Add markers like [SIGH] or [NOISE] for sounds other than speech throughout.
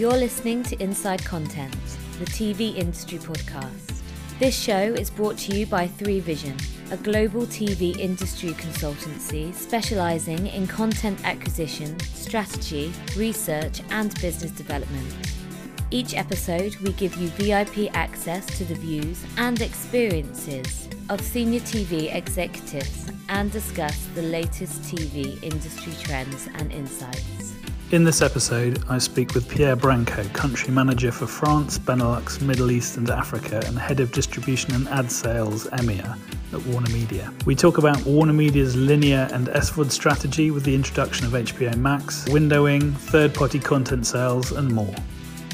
You're listening to Inside Content, the TV industry podcast. This show is brought to you by 3Vision, a global TV industry consultancy specializing in content acquisition, strategy, research, and business development. Each episode, we give you VIP access to the views and experiences of senior TV executives and discuss the latest TV industry trends and insights. In this episode, I speak with Pierre Branco, Country Manager for France, Benelux, Middle East and Africa, and Head of Distribution and Ad Sales EMEA at Warner Media. We talk about Warner Media's linear and SVOD strategy with the introduction of HBO Max, windowing, third party content sales, and more.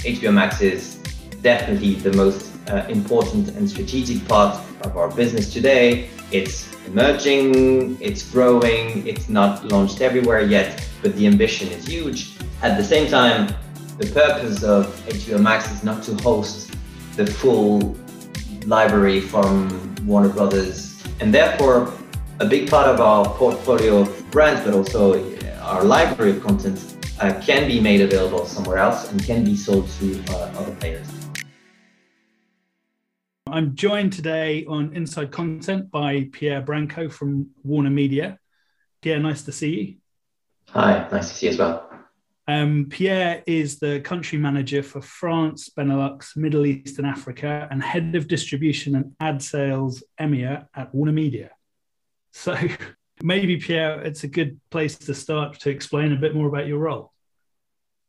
HBO Max is definitely the most uh, important and strategic part of our business today. It's emerging, it's growing, it's not launched everywhere yet but the ambition is huge. At the same time, the purpose of HBO Max is not to host the full library from Warner Brothers, and therefore a big part of our portfolio of brands, but also our library of content, uh, can be made available somewhere else and can be sold to uh, other players. I'm joined today on Inside Content by Pierre Branco from Warner Media. Pierre, nice to see you. Hi, nice to see you as well. Um, Pierre is the country manager for France, Benelux, Middle East, and Africa, and head of distribution and ad sales EMEA at Warner Media. So [LAUGHS] maybe, Pierre, it's a good place to start to explain a bit more about your role.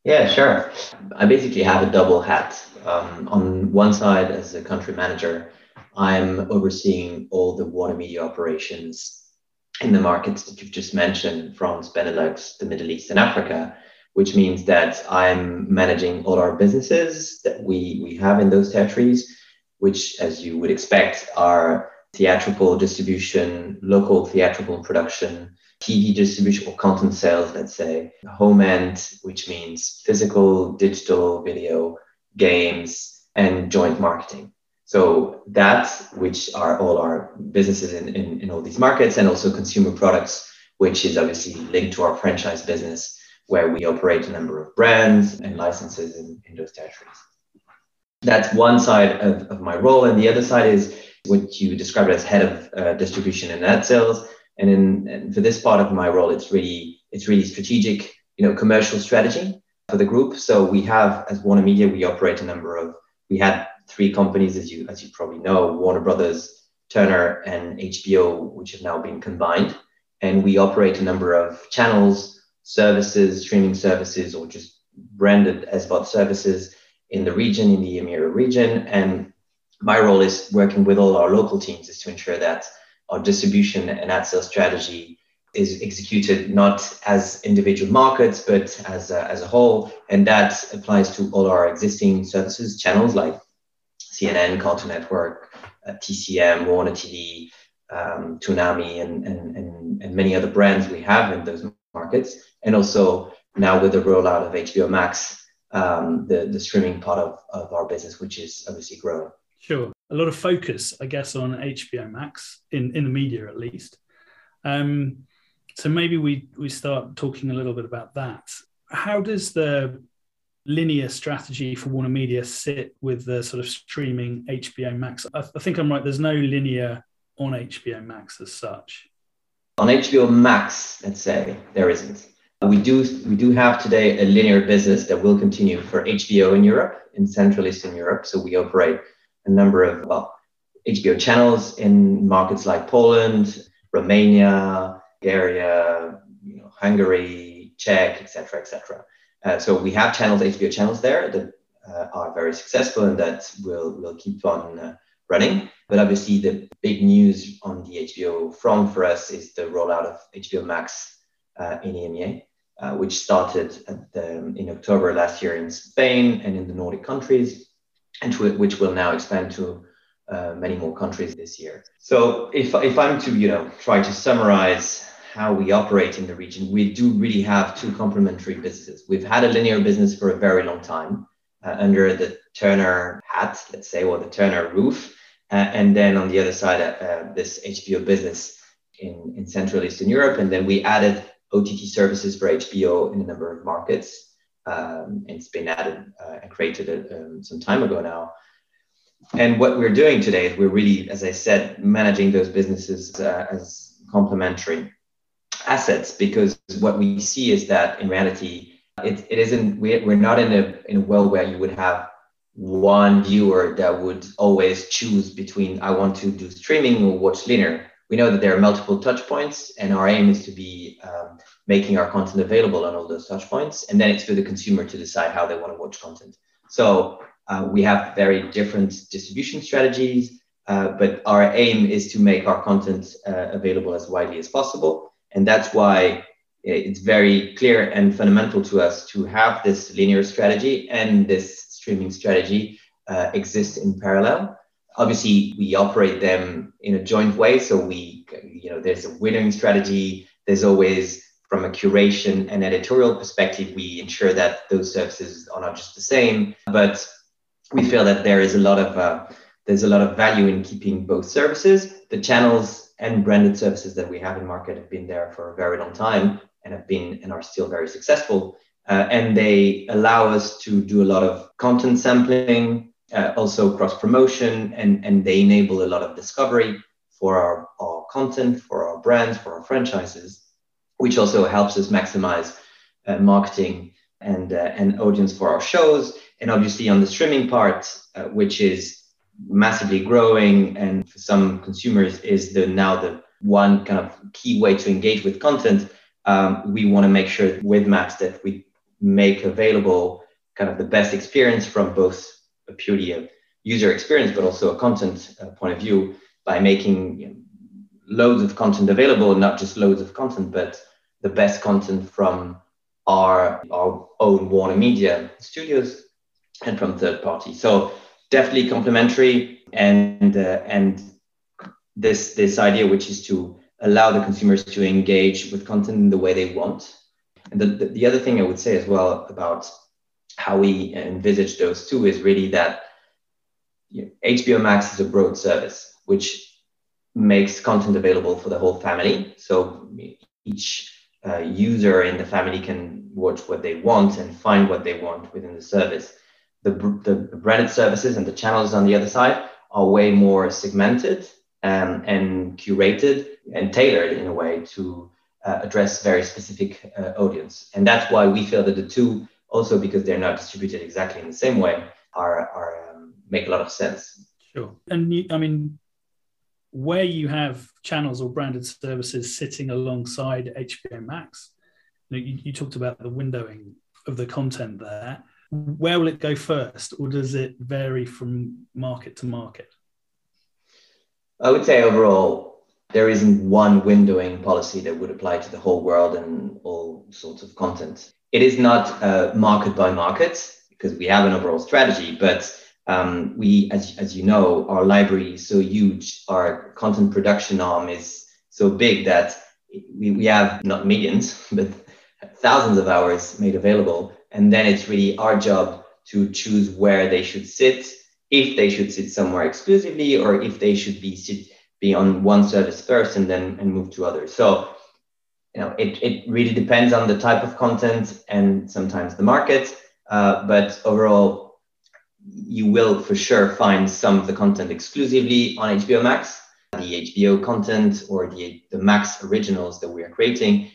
Yeah, sure. I basically have a double hat. Um, on one side, as a country manager, I'm overseeing all the Warner Media operations in the markets that you've just mentioned, France, Benelux, the Middle East, and Africa, which means that I'm managing all our businesses that we, we have in those territories, which, as you would expect, are theatrical distribution, local theatrical production, TV distribution or content sales, let's say, home end, which means physical, digital, video, games, and joint marketing. So that, which are all our businesses in, in, in all these markets, and also consumer products, which is obviously linked to our franchise business, where we operate a number of brands and licenses in, in those territories. That's one side of, of my role. And the other side is what you described as head of uh, distribution and ad sales. And, in, and for this part of my role, it's really it's really strategic, you know, commercial strategy for the group. So we have, as Warner Media, we operate a number of we had three companies, as you as you probably know, Warner Brothers, Turner, and HBO, which have now been combined, and we operate a number of channels, services, streaming services, or just branded as both services in the region, in the EMEA region. And my role is working with all our local teams is to ensure that our distribution and ad sales strategy is executed not as individual markets, but as a, as a whole. And that applies to all our existing services channels like CNN, Cartoon Network, uh, TCM, Warner TV, um, Toonami, and, and, and, and many other brands we have in those markets. And also now with the rollout of HBO Max, um, the, the streaming part of, of our business, which is obviously growing. Sure. A lot of focus, I guess, on HBO Max in, in the media at least. Um, so maybe we, we start talking a little bit about that. How does the linear strategy for Warner Media sit with the sort of streaming HBO Max? I, I think I'm right. There's no linear on HBO Max as such. On HBO Max, let's say there isn't. We do we do have today a linear business that will continue for HBO in Europe, in Central Eastern Europe. So we operate a number of well HBO channels in markets like Poland, Romania, Bulgaria, you know, Hungary, Czech, etc., etc. Uh, so we have channels, HBO channels there that uh, are very successful and that will will keep on uh, running. But obviously, the big news on the HBO front for us is the rollout of HBO Max uh, in EMEA, uh, which started the, in October last year in Spain and in the Nordic countries, and to, which will now expand to uh, many more countries this year. So if, if I'm to you know try to summarize how we operate in the region, we do really have two complementary businesses. We've had a linear business for a very long time uh, under the Turner hat, let's say, or the Turner roof. Uh, and then on the other side, uh, uh this HBO business in, in Central Eastern Europe. And then we added OTT services for HBO in a number of markets. Um, it's been added uh, and created um, some time ago now. And what we're doing today is we're really, as I said, managing those businesses uh, as complementary assets because what we see is that in reality, it, it isn't, we're not in a, in a world where you would have one viewer that would always choose between I want to do streaming or watch linear. We know that there are multiple touch points, and our aim is to be um, making our content available on all those touch points. And then it's for the consumer to decide how they want to watch content. So uh, we have very different distribution strategies, uh, but our aim is to make our content uh, available as widely as possible. And that's why it's very clear and fundamental to us to have this linear strategy and this streaming strategy uh, exist in parallel. Obviously, we operate them in a joint way. So we, you know, there's a windowing strategy. There's always from a curation and editorial perspective, we ensure that those services are not just the same, but we feel that there is a lot of uh, there's a lot of value in keeping both services. The channels and branded services that we have in market have been there for a very long time and have been and are still very successful. Uh, and they allow us to do a lot of content sampling, uh, also cross promotion, and, and they enable a lot of discovery for our, our content, for our brands, for our franchises, which also helps us maximize uh, marketing and, uh, and audience for our shows. And obviously, on the streaming part, uh, which is massively growing, and for some consumers is the now the one kind of key way to engage with content. Um, we want to make sure with Max that we make available kind of the best experience from both a purely a user experience, but also a content uh, point of view by making you know, loads of content available, not just loads of content, but the best content from our, our own Warner Media studios and from third parties. So definitely complementary and, uh, and this, this idea, which is to allow the consumers to engage with content in the way they want and the, the, the other thing I would say as well about how we envisage those two is really that you know, HBO Max is a broad service, which makes content available for the whole family. So each uh, user in the family can watch what they want and find what they want within the service. The, the branded services and the channels on the other side are way more segmented um, and curated and tailored in a way to uh, address very specific uh, audience. And that's why we feel that the two, also because they're not distributed exactly in the same way, are, are um, make a lot of sense. Sure. And you, I mean, where you have channels or branded services sitting alongside HBO Max, you, know, you, you talked about the windowing of the content there. Where will it go first, or does it vary from market to market? I would say overall, there isn't one windowing policy that would apply to the whole world and all sorts of content. It is not uh, market by market because we have an overall strategy, but um, we, as, as you know, our library is so huge, our content production arm is so big that we, we have not millions, [LAUGHS] but thousands of hours made available. And then it's really our job to choose where they should sit, if they should sit somewhere exclusively, or if they should be sit, be on one service first and then and move to others. So you know it, it really depends on the type of content and sometimes the market. Uh, but overall, you will for sure find some of the content exclusively on HBO Max. The HBO content or the, the Max originals that we are creating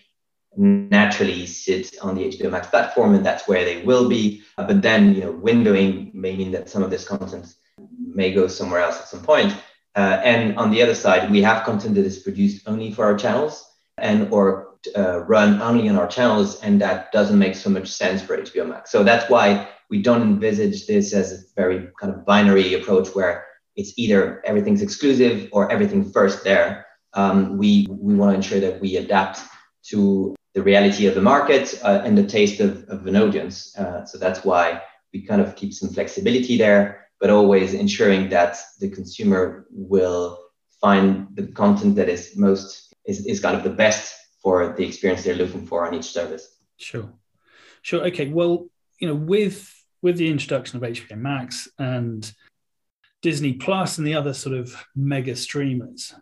naturally sit on the HBO Max platform, and that's where they will be. Uh, but then, you know, windowing may mean that some of this content may go somewhere else at some point. Uh, and on the other side, we have content that is produced only for our channels and or uh, run only on our channels, and that doesn't make so much sense for HBO Max. So that's why we don't envisage this as a very kind of binary approach where it's either everything's exclusive or everything first there. Um, we we want to ensure that we adapt to the reality of the market uh, and the taste of, of an audience. Uh, so that's why we kind of keep some flexibility there but always ensuring that the consumer will find the content that is most is, is kind of the best for the experience they're looking for on each service. Sure. Sure. Okay. Well, you know, with with the introduction of HBO Max and Disney Plus and the other sort of mega streamers,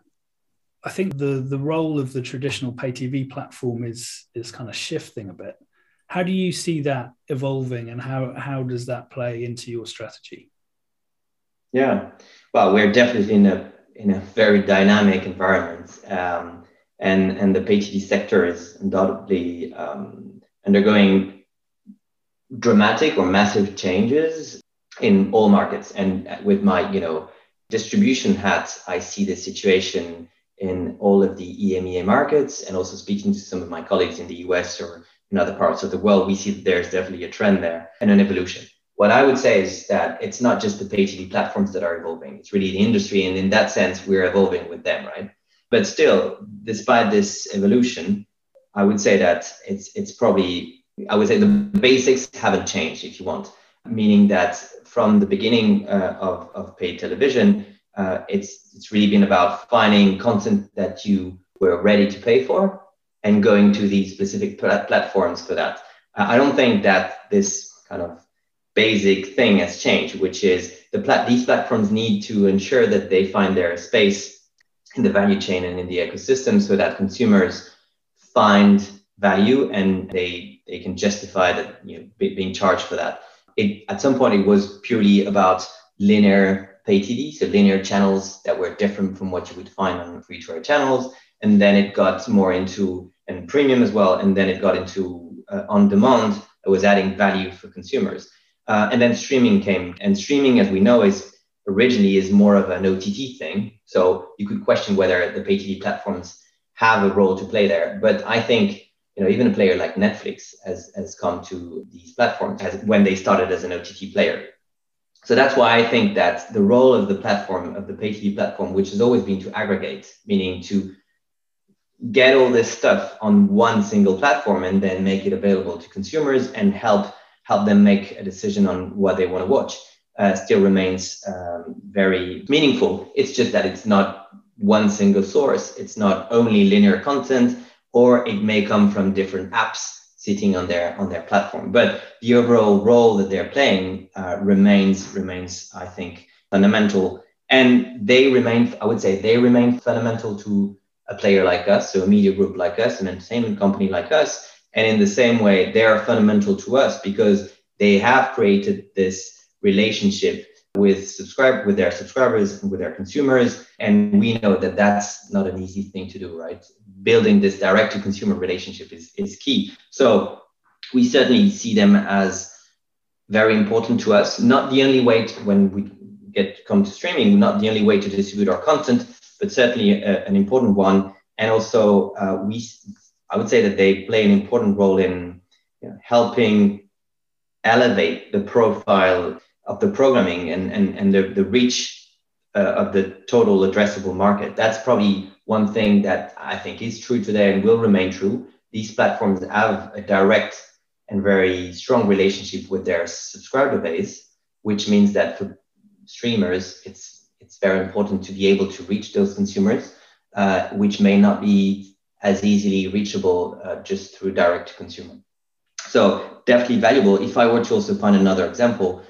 I think the the role of the traditional pay TV platform is is kind of shifting a bit. how do you see that evolving and how, how does that play into your strategy? Yeah, well, we're definitely in a, in a very dynamic environment. Um, and, and the pay TV sector is undoubtedly um, undergoing dramatic or massive changes in all markets. And with my, you know, distribution hat, I see the situation in all of the EMEA markets and also speaking to some of my colleagues in the US or in other parts of the world, we see that there's definitely a trend there and an evolution. What I would say is that it's not just the pay TV platforms that are evolving, it's really the industry. And in that sense, we're evolving with them, right? But still, despite this evolution, I would say that it's it's probably I would say the basics haven't changed, if you want, meaning that from the beginning uh, of, of paid television, uh, it's it's really been about finding content that you were ready to pay for and going to these specific pl- platforms for that. Uh, I don't think that this kind of basic thing has changed, which is the plat- these platforms need to ensure that they find their space in the value chain and in the ecosystem so that consumers find value and they they can justify that you know being charged for that it at some point it was purely about linear pay tv so linear channels that were different from what you would find on free to air channels and then it got more into and premium as well and then it got into uh, on demand that was adding value for consumers uh, and then streaming came and streaming as we know is originally is more of an OTT thing. So you could question whether the pay TV platforms have a role to play there. But I think you know even a player like Netflix has, has come to these platforms as when they started as an OTT player. So that's why I think that the role of the platform of the pay TV platform, which has always been to aggregate, meaning to get all this stuff on one single platform and then make it available to consumers and help help them make a decision on what they want to watch uh, still remains um, very meaningful. It's just that it's not one single source. It's not only linear content, or it may come from different apps sitting on their on their platform. But the overall role that they're playing uh, remains remains, I think, fundamental. And they remain, I would say, they remain fundamental to a player like us, so a media group like us, an entertainment company like us. And in the same way, they are fundamental to us because they have created this relationship with subscribe with their subscribers and with their consumers and we know that that's not an easy thing to do right? Building this direct to consumer relationship is, is key. So we certainly see them as very important to us. Not the only way to, when we get come to streaming not the only way to distribute our content but certainly a, an important one. And also uh, we i would say that they play an important role in you know, helping elevate the profile of the programming and, and, and the, the reach uh, of the total addressable market. That's probably one thing that I think is true today and will remain true. These platforms have a direct and very strong relationship with their subscriber base, which means that for streamers, it's it's very important to be able to reach those consumers, uh, which may not be as easily reachable uh, just through direct to consumer. So definitely valuable. If I were to also find another example,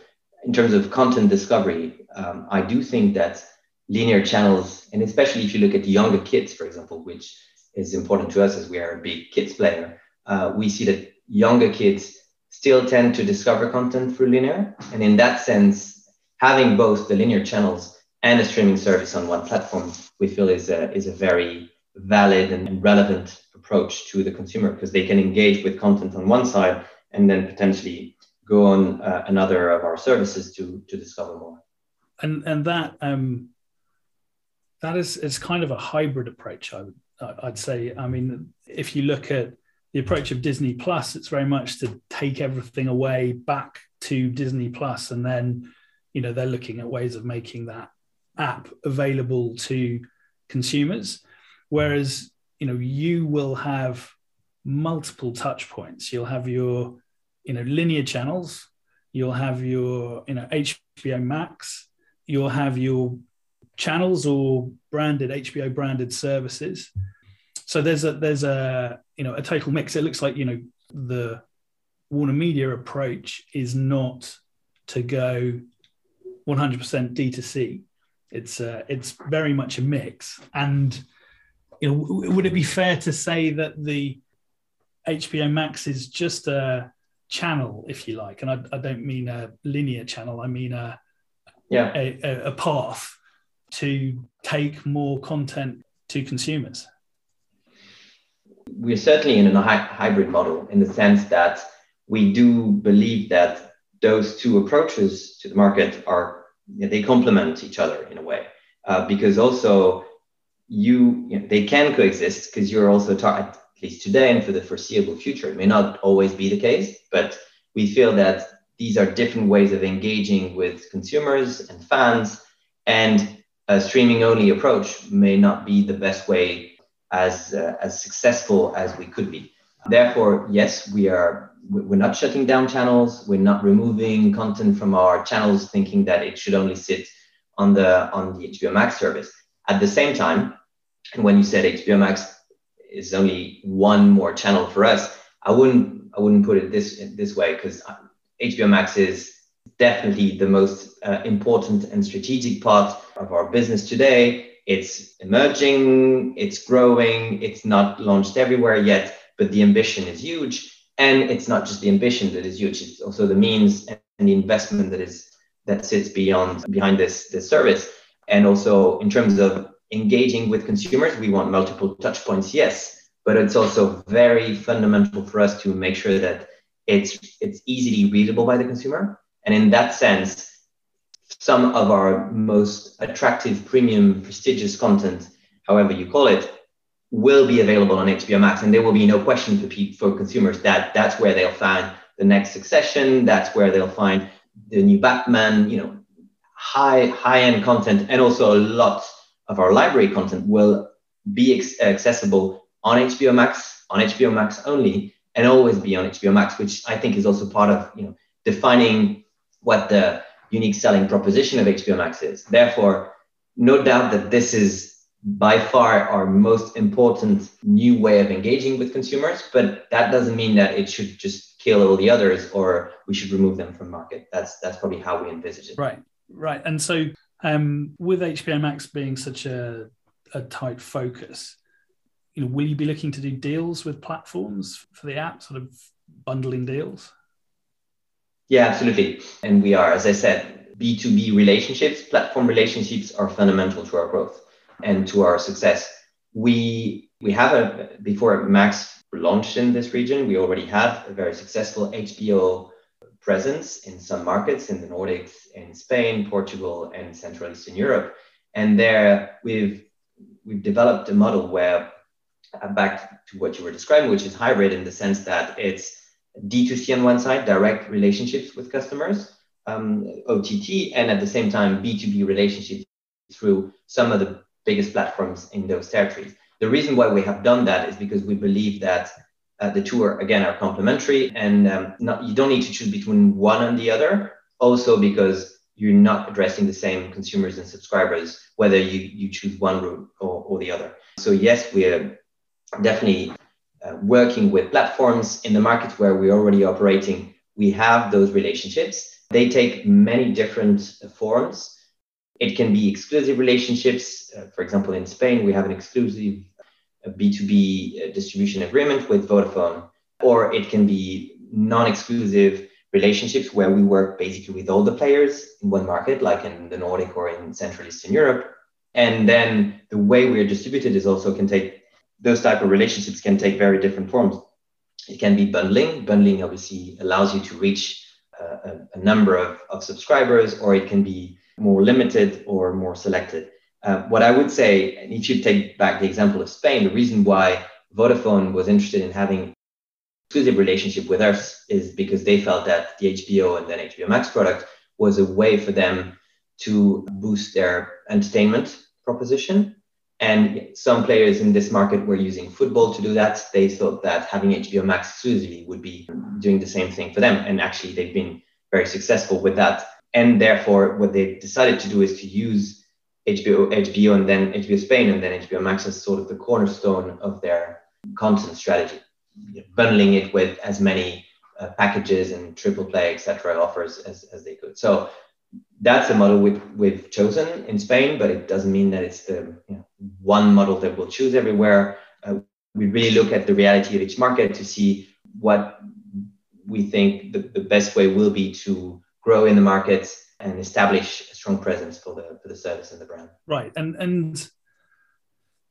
in terms of content discovery, um, I do think that linear channels, and especially if you look at younger kids, for example, which is important to us as we are a big kids player, uh, we see that younger kids still tend to discover content through linear. And in that sense, having both the linear channels and a streaming service on one platform, we feel is a, is a very valid and relevant approach to the consumer because they can engage with content on one side and then potentially go on uh, another of our services to to discover more. And and that um, that is is kind of a hybrid approach. I would I'd say. I mean, if you look at the approach of Disney Plus, it's very much to take everything away back to Disney Plus, and then you know they're looking at ways of making that app available to consumers. Whereas you know you will have multiple touch points. You'll have your you know linear channels. You'll have your you know hbo max. You'll have your channels or branded hbo branded services. So there's a there's a you know a total mix. It looks like you know the warner media approach is not to go 100% d2c it's uh, it's very much a mix. And you know would it be fair to say that the HBO Max is just a channel, if you like, and I, I don't mean a linear channel. I mean a yeah a, a path to take more content to consumers. We're certainly in a hy- hybrid model in the sense that we do believe that those two approaches to the market are they complement each other in a way uh, because also you, you know, they can coexist because you're also at least today and for the foreseeable future it may not always be the case but we feel that these are different ways of engaging with consumers and fans and a streaming only approach may not be the best way as uh, as successful as we could be therefore yes we are we're not shutting down channels. We're not removing content from our channels, thinking that it should only sit on the on the HBO Max service. At the same time, and when you said HBO Max is only one more channel for us, I wouldn't I wouldn't put it this this way because HBO Max is definitely the most uh, important and strategic part of our business today. It's emerging, it's growing, it's not launched everywhere yet, but the ambition is huge and it's not just the ambition that is huge it's also the means and the investment that is that sits beyond behind this this service and also in terms of engaging with consumers we want multiple touch points yes but it's also very fundamental for us to make sure that it's it's easily readable by the consumer and in that sense some of our most attractive premium prestigious content however you call it will be available on HBO Max, and there will be no question for people, for consumers that that's where they'll find the next Succession. That's where they'll find the new Batman. You know, high high end content, and also a lot of our library content will be ex- accessible on HBO Max, on HBO Max only, and always be on HBO Max, which I think is also part of you know defining what the unique selling proposition of HBO Max is. Therefore, no doubt that this is by far our most important new way of engaging with consumers but that doesn't mean that it should just kill all the others or we should remove them from market. That's that's probably how we envisage it. Right. Right. And so um, with hbo max being such a, a tight focus you know will you be looking to do deals with platforms for the app sort of bundling deals yeah absolutely and we are as i said b2b relationships platform relationships are fundamental to our growth and to our success. We we have a before Max launched in this region, we already had a very successful HBO presence in some markets in the Nordics, in Spain, Portugal, and Central Eastern Europe. And there we've we've developed a model where uh, back to what you were describing, which is hybrid in the sense that it's D2C on one side, direct relationships with customers, um, OTT, and at the same time B2B relationships through some of the biggest platforms in those territories. The reason why we have done that is because we believe that uh, the two are again are complementary, and um, not, you don't need to choose between one and the other. Also, because you're not addressing the same consumers and subscribers, whether you, you choose one route or, or the other. So yes, we're definitely uh, working with platforms in the markets where we're already operating. We have those relationships. They take many different forms. It can be exclusive relationships. Uh, for example, in Spain, we have an exclusive B2B uh, distribution agreement with Vodafone, or it can be non exclusive relationships where we work basically with all the players in one market, like in the Nordic or in Central Eastern Europe. And then the way we're distributed is also can take those type of relationships can take very different forms. It can be bundling. Bundling obviously allows you to reach uh, a, a, number of, of subscribers, or it can be more limited or more selected. Uh, what I would say, and if you take back the example of Spain, the reason why Vodafone was interested in having exclusive relationship with us is because they felt that the HBO and then HBO Max product was a way for them to boost their entertainment proposition. And some players in this market were using football to do that. They thought that having HBO Max exclusively would be doing the same thing for them. And actually, they've been very successful with that and therefore what they decided to do is to use HBO, HBO and then HBO Spain and then HBO Max as sort of the cornerstone of their content strategy, bundling it with as many uh, packages and triple play, etc. offers as, as they could. So that's a model we've, we've chosen in Spain, but it doesn't mean that it's the you know, one model that we'll choose everywhere. Uh, We really look at the reality of each market to see what we think the, the best way will be to grow in the market and establish a strong presence for the for the service and the brand. Right. And and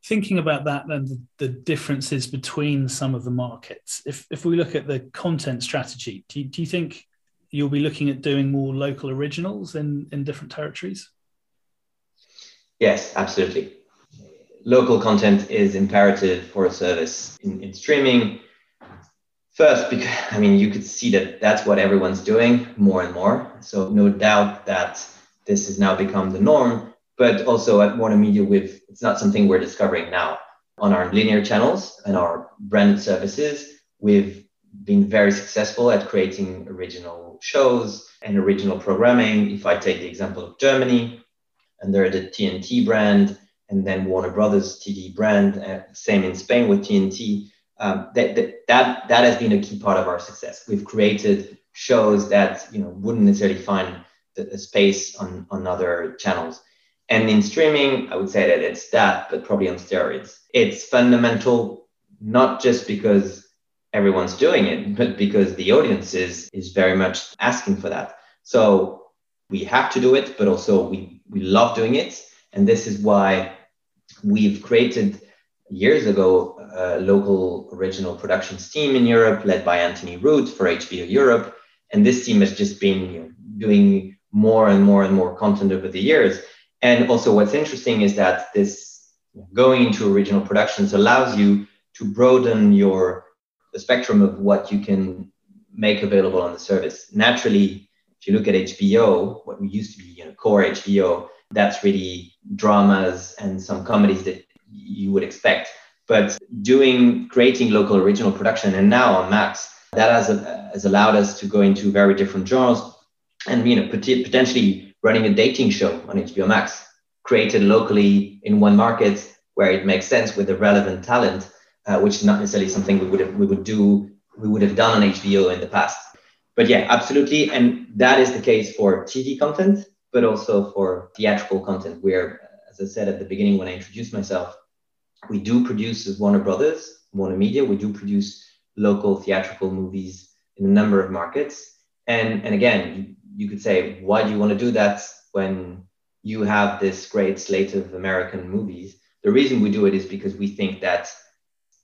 thinking about that and the, the differences between some of the markets, if if we look at the content strategy, do you, do you think you'll be looking at doing more local originals in in different territories? Yes, absolutely. Local content is imperative for a service in, in streaming First, because I mean, you could see that that's what everyone's doing more and more. So no doubt that this has now become the norm. But also at Warner Media, with it's not something we're discovering now. On our linear channels and our branded services, we've been very successful at creating original shows and original programming. If I take the example of Germany, and they're the TNT brand, and then Warner Brothers TV brand, uh, same in Spain with TNT um, that, that, that, that has been a key part of our success. We've created shows that you know wouldn't necessarily find the, space on, on other channels. And in streaming, I would say that it's that, but probably on steroids. It's fundamental, not just because everyone's doing it, but because the audience is, is very much asking for that. So we have to do it, but also we, we love doing it. And this is why we've created years ago a local original productions team in Europe led by Antony Root for HBO Europe. And this team has just been doing more and more and more content over the years. And also, what's interesting is that this going into original productions allows you to broaden your the spectrum of what you can make available on the service. Naturally, if you look at HBO, what we used to be you know, core HBO, that's really dramas and some comedies that you would expect. But doing, creating local original production, and now on Max, that has, has allowed us to go into very different genres and you know potentially running a dating show on HBO Max, created locally in one market where it makes sense with the relevant talent, uh, which is not necessarily something we would have, we would do we would have done on HBO in the past. But yeah, absolutely, and that is the case for TV content, but also for theatrical content. Where, as I said at the beginning when I introduced myself, we do produce as Warner Brothers, Warner Media, we do produce local theatrical movies in a number of markets. And, and again, you, you could say, why do you want to do that when you have this great slate of American movies? The reason we do it is because we think that's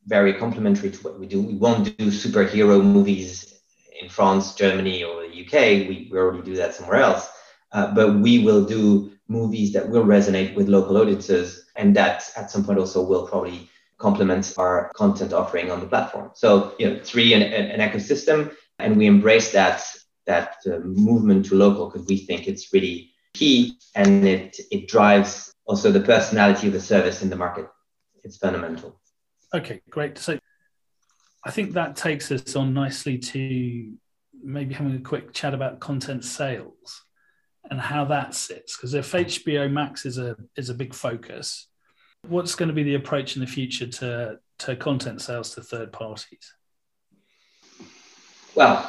very complementary to what we do. We won't do superhero movies in France, Germany, or the UK. We, we already do that somewhere else. Uh, but we will do movies that will resonate with local audiences and that at some point also will probably complement our content offering on the platform. So, you know, three an, an ecosystem, and we embrace that that uh, movement to local because we think it's really key and it it drives also the personality of the service in the market. It's fundamental. Okay, great. So, I think that takes us on nicely to maybe having a quick chat about content sales and how that sits. Because if HBO Max is a is a big focus, what's going to be the approach in the future to to content sales to third parties? Well,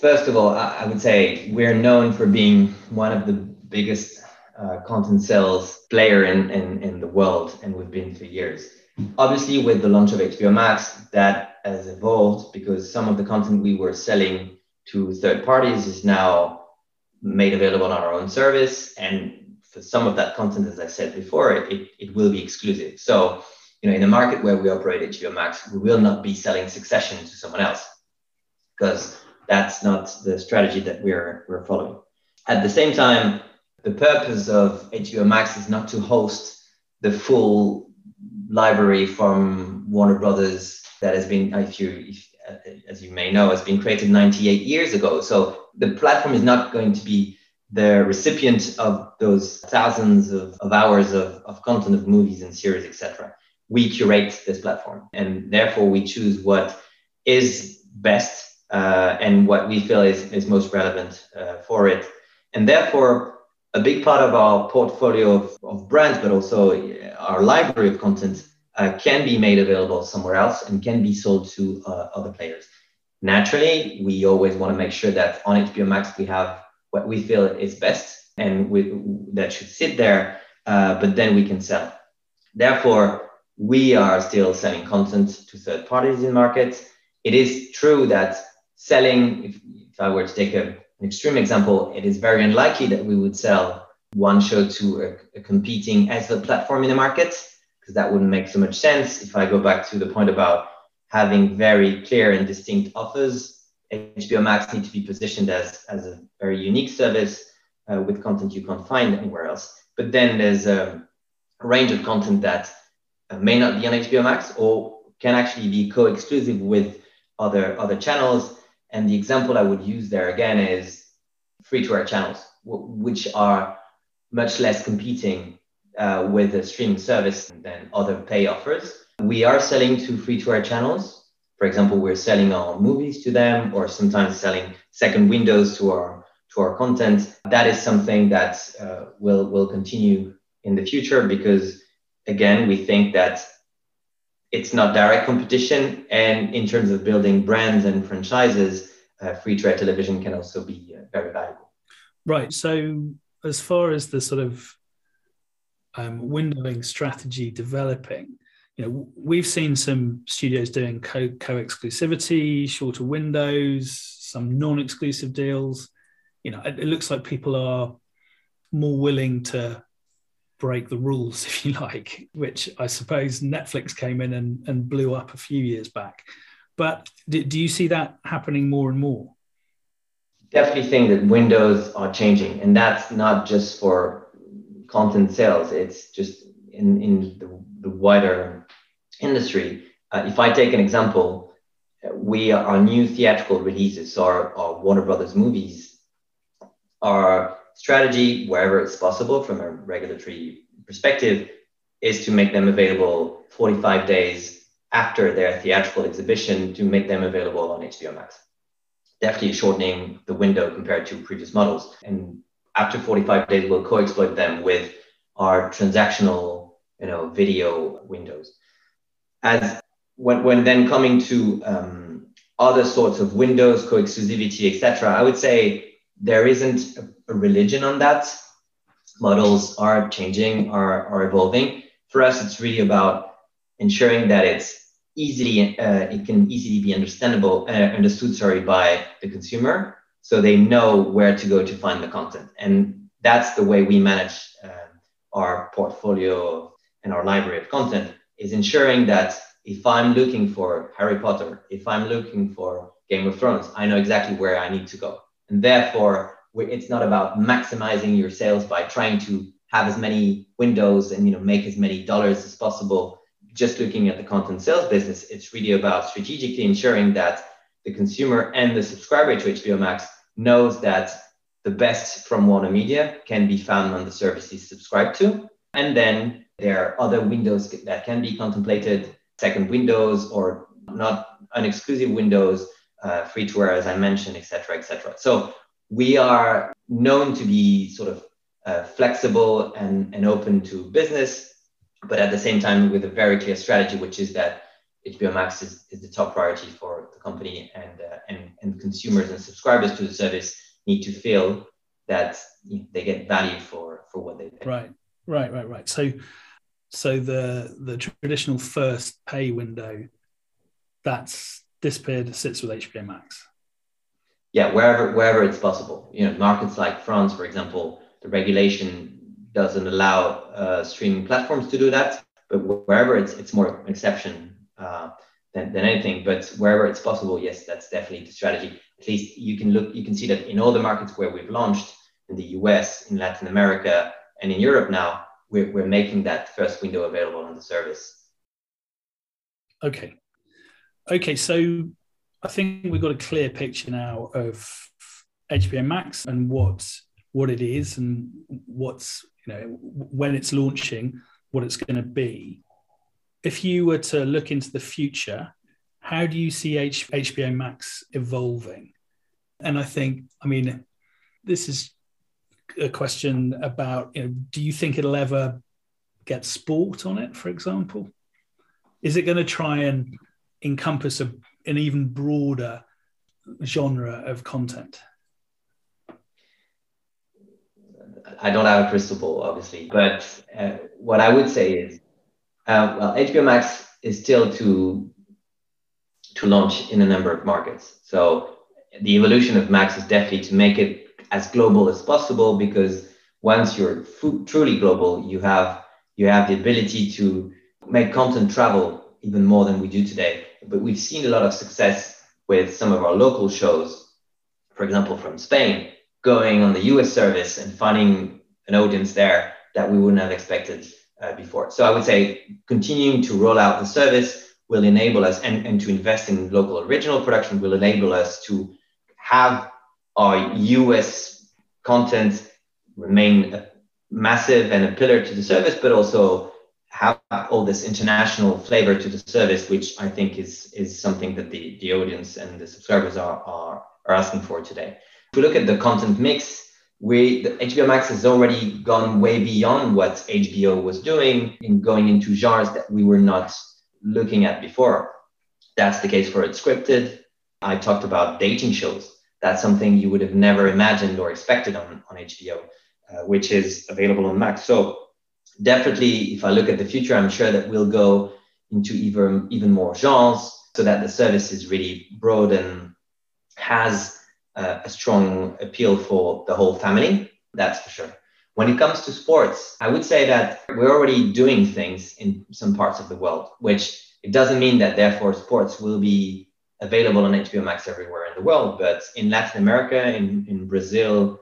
first of all, I would say we're known for being one of the biggest uh, content sales player in, in, in the world, and we've been for years. Obviously, with the launch of HBO Max, that has evolved because some of the content we were selling to third parties is now made available on our own service. And for some of that content, as I said before, it, it will be exclusive. So, you know, in the market where we operate HBO Max, we will not be selling Succession to someone else because that's not the strategy that we're, we're following. At the same time, the purpose of HBO Max is not to host the full library from Warner Brothers that has been, if you, if, as you may know, has been created 98 years ago. So the platform is not going to be the recipient of those thousands of, of hours of, of content of movies and series, etc. We curate this platform, and therefore we choose what is best uh, and what we feel is, is most relevant uh, for it. And therefore, a big part of our portfolio of, of brands, but also our library of content uh, can be made available somewhere else and can be sold to uh, other players. Naturally, we always want to make sure that on HBO Max we have what we feel is best and we, that should sit there, uh, but then we can sell. Therefore, we are still selling content to third parties in markets. It is true that selling, if, if I were to take a, an extreme example, it is very unlikely that we would sell one show to a, a competing SVOD platform in the market, because that wouldn't make so much sense. If I go back to the point about having very clear and distinct offers, HBO Max need to be positioned as, as a very unique service uh, with content you can't find anywhere else. But then there's a range of content that uh, may not be on HBO Max or can actually be co-exclusive with other other channels. And the example I would use there again is free-to-air channels, which are much less competing uh, with a streaming service than other pay offers. We are selling to free-to-air channels. For example, we're selling our movies to them, or sometimes selling second windows to our to our content. That is something that uh, will will continue in the future because again, we think that it's not direct competition. And in terms of building brands and franchises, uh, free to air television can also be uh, very valuable. Right. So, as far as the sort of um, windowing strategy developing, you know, we've seen some studios doing co co-exclusivity shorter windows, some non exclusive deals. You know, it, it looks like people are more willing to break the rules, [LAUGHS] if you like, which I suppose Netflix came in and, and blew up a few years back. But do, do you see that happening more and more? Definitely think that windows are changing, and that's not just for content sales. It's just in, in the, the wider industry. Uh, if I take an example, we our new theatrical releases, our, our Warner Brothers movies, our strategy, wherever it's possible from a regulatory perspective, is to make them available 45 days after their theatrical exhibition to make them available on HBO Max. Definitely shortening the window compared to previous models. And after 45 days, we'll co-exploit them with our transactional, you know, video windows. As when, when then coming to um, other sorts of windows, co-exclusivity, etc., I would say there isn't a, religion on that. Models are changing, are, are evolving. For us, it's really about ensuring that it's easily, uh, it can easily be understandable, uh, understood, sorry, by the consumer, so they know where to go to find the content. And that's the way we manage uh, our portfolio and our library of content is ensuring that if I'm looking for Harry Potter, if I'm looking for Game of Thrones, I know exactly where I need to go. And therefore, it's not about maximizing your sales by trying to have as many windows and you know make as many dollars as possible just looking at the content sales business it's really about strategically ensuring that the consumer and the subscriber to hbo max knows that the best from warner media can be found on the service he's subscribed to and then there are other windows that can be contemplated second windows or not unexclusive windows uh, free to air, as I mentioned, et cetera, et cetera. So we are known to be sort of uh, flexible and, and open to business, but at the same time with a very clear strategy, which is that HBO Max is, is the top priority for the company and, uh, and, and consumers and subscribers to the service need to feel that they get value for, for what they pay. Right, right, right, right. So, so the, the traditional first pay window, that's disappeared sits with HBO Max. Yeah, wherever wherever it's possible. You know, markets like France, for example, the regulation doesn't allow uh, streaming platforms to do that. But wherever it's it's more exception uh, than, than anything. But wherever it's possible, yes, that's definitely the strategy. At least you can look, you can see that in all the markets where we've launched, in the US, in Latin America, and in Europe now, we're, we're making that first window available on the service. Okay, Okay, so I think we've got a clear picture now of HBO Max and what what it is and what's you know when it's launching, what it's going to be. If you were to look into the future, how do you see H- HBO Max evolving? And I think, I mean, this is a question about you know, do you think it'll ever get sport on it, for example? Is it going to try and encompass a, an even broader genre of content? I don't have a crystal ball, obviously, but uh, what I would say is Uh, well, HBO Max is still to to launch in a number of markets. So the evolution of Max is definitely to make it as global as possible because once you're f- truly global, you have you have the ability to make content travel even more than we do today. But we've seen a lot of success with some of our local shows, for example, from Spain, going on the US service and finding an audience there that we wouldn't have expected uh, before. So I would say continuing to roll out the service will enable us and, and to invest in local original production will enable us to have our US content remain massive and a pillar to the service, but also have all this international flavor to the service, which I think is is something that the, the audience and the subscribers are, are, are asking for today. If we look at the content mix, we the HBO Max has already gone way beyond what HBO was doing in going into genres that we were not looking at before. That's the case for scripted. I talked about dating shows. That's something you would have never imagined or expected on, on HBO, uh, which is available on Max. So definitely, if I look at the future, I'm sure that we'll go into even, even more genres so that the service is really broad and has uh, a strong appeal for the whole family. That's for sure. When it comes to sports, I would say that we're already doing things in some parts of the world, which it doesn't mean that therefore sports will be available on HBO Max everywhere in the world. But in Latin America, in, in Brazil,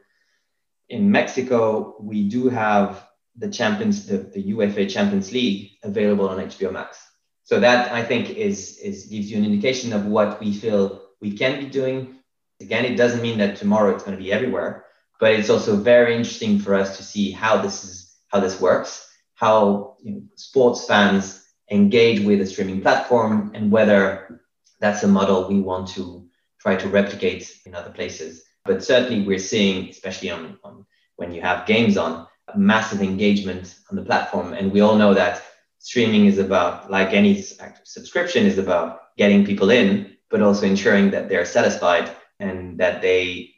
in Mexico, we do have the champions, the, the UEFA Champions League available on HBO Max. So that I think is, is gives you an indication of what we feel we can be doing. Again, it doesn't mean that tomorrow it's going to be everywhere, but it's also very interesting for us to see how this is how this works, how you know, sports fans engage with a streaming platform, and whether that's a model we want to try to replicate in other places. But certainly, we're seeing, especially on, on when you have games on, massive engagement on the platform. And we all know that streaming is about, like any subscription, is about getting people in, but also ensuring that they're satisfied and that they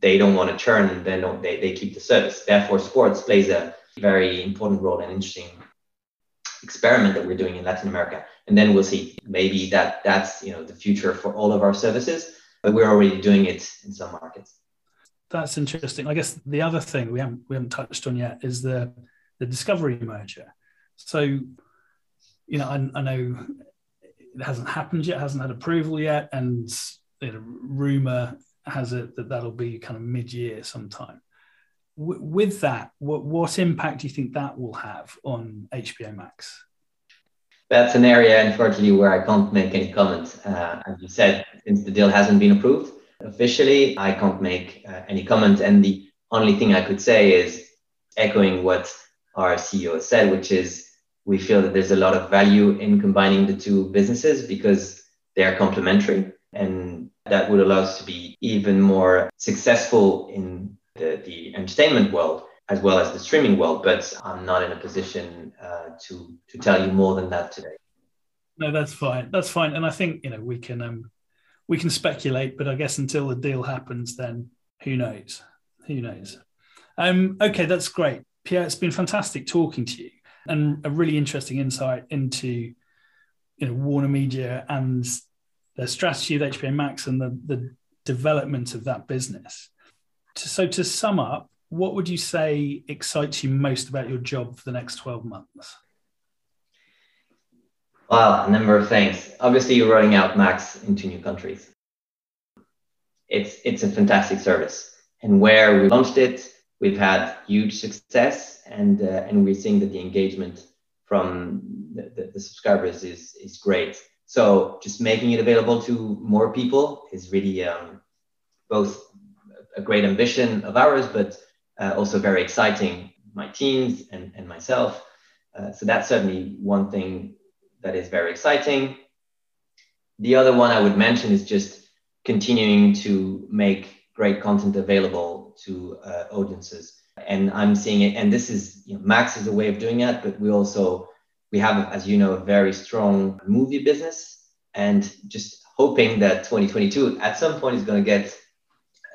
they don't want to churn and then they, they keep the service. Therefore, sports plays a very important role and interesting experiment that we're doing in Latin America. And then we'll see maybe that that's you know the future for all of our services, but we're already doing it in some markets that's interesting. I guess the other thing we haven't we haven't touched on yet is the the Discovery merger. So, you know, I, I know it hasn't happened yet, hasn't had approval yet, and you know, rumor has it that that'll be kind of mid-year sometime. W- with that, what what impact do you think that will have on HBO Max? That's an area, unfortunately, where I can't make any comment. Uh, as you said, since the deal hasn't been approved, officially, I can't make uh, any comment. And the only thing I could say is echoing what our CEO said, which is we feel that there's a lot of value in combining the two businesses because they are complementary. And that would allow us to be even more successful in the, the entertainment world as well as the streaming world. But I'm not in a position uh, to, to tell you more than that today. No, that's fine. That's fine. And I think, you know, we can um, we can speculate, but I guess until the deal happens, then who knows? Who knows? Um, okay, that's great. Pierre, it's been fantastic talking to you and a really interesting insight into you know Warner Media and the strategy of HBO Max and the, the development of that business. So to sum up, what would you say excites you most about your job for the next 12 months? Wow, a number of things. Obviously, you're rolling out Max into new countries. It's it's a fantastic service, and where we launched it, we've had huge success, and uh, and we're seeing that the engagement from the, the, the subscribers is is great. So just making it available to more people is really um, both a great ambition of ours, but uh, also very exciting. My teams and, and myself. Uh, so that's certainly one thing that is very exciting. The other one I would mention is just continuing to make great content available to uh, audiences. And I'm seeing it, and this is you know, Max is a way of doing that, but we also we have, as you know, a very strong movie business, and just hoping that 2022 at some point is going to get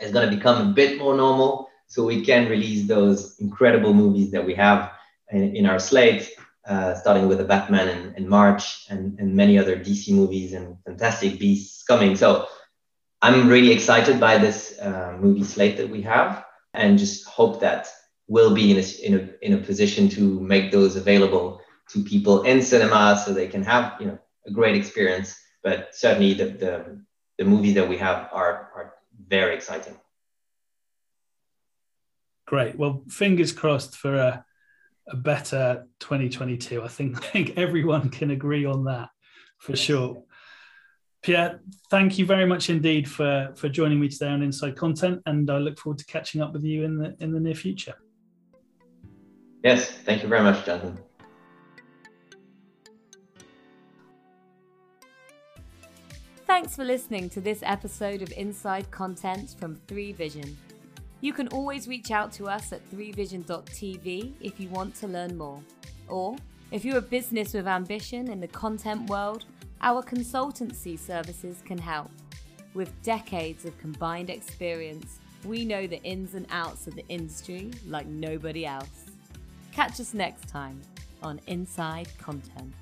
is going to become a bit more normal, so we can release those incredible movies that we have in, in our slate uh, starting with the Batman in, in March and, and many other DC movies and Fantastic Beasts coming. So I'm really excited by this uh, movie slate that we have and just hope that we'll be in a, in, a, in a position to make those available to people in cinema so they can have you know a great experience. But certainly the, the, the movies that we have are, are very exciting. Great. Well, fingers crossed for a, a better 2022. I think, [LAUGHS] I think everyone can agree on that for sure. Pierre, thank you very much indeed for, for joining me today on Inside Content, and I look forward to catching up with you in the in the near future. Yes, thank you very much, Jonathan. Thanks for listening to this episode of Inside Content from 3Vision. You can always reach out to us at 3vision.tv if you want to learn more. Or if you're a business with ambition in the content world, our consultancy services can help. With decades of combined experience, we know the ins and outs of the industry like nobody else. Catch us next time on Inside Content.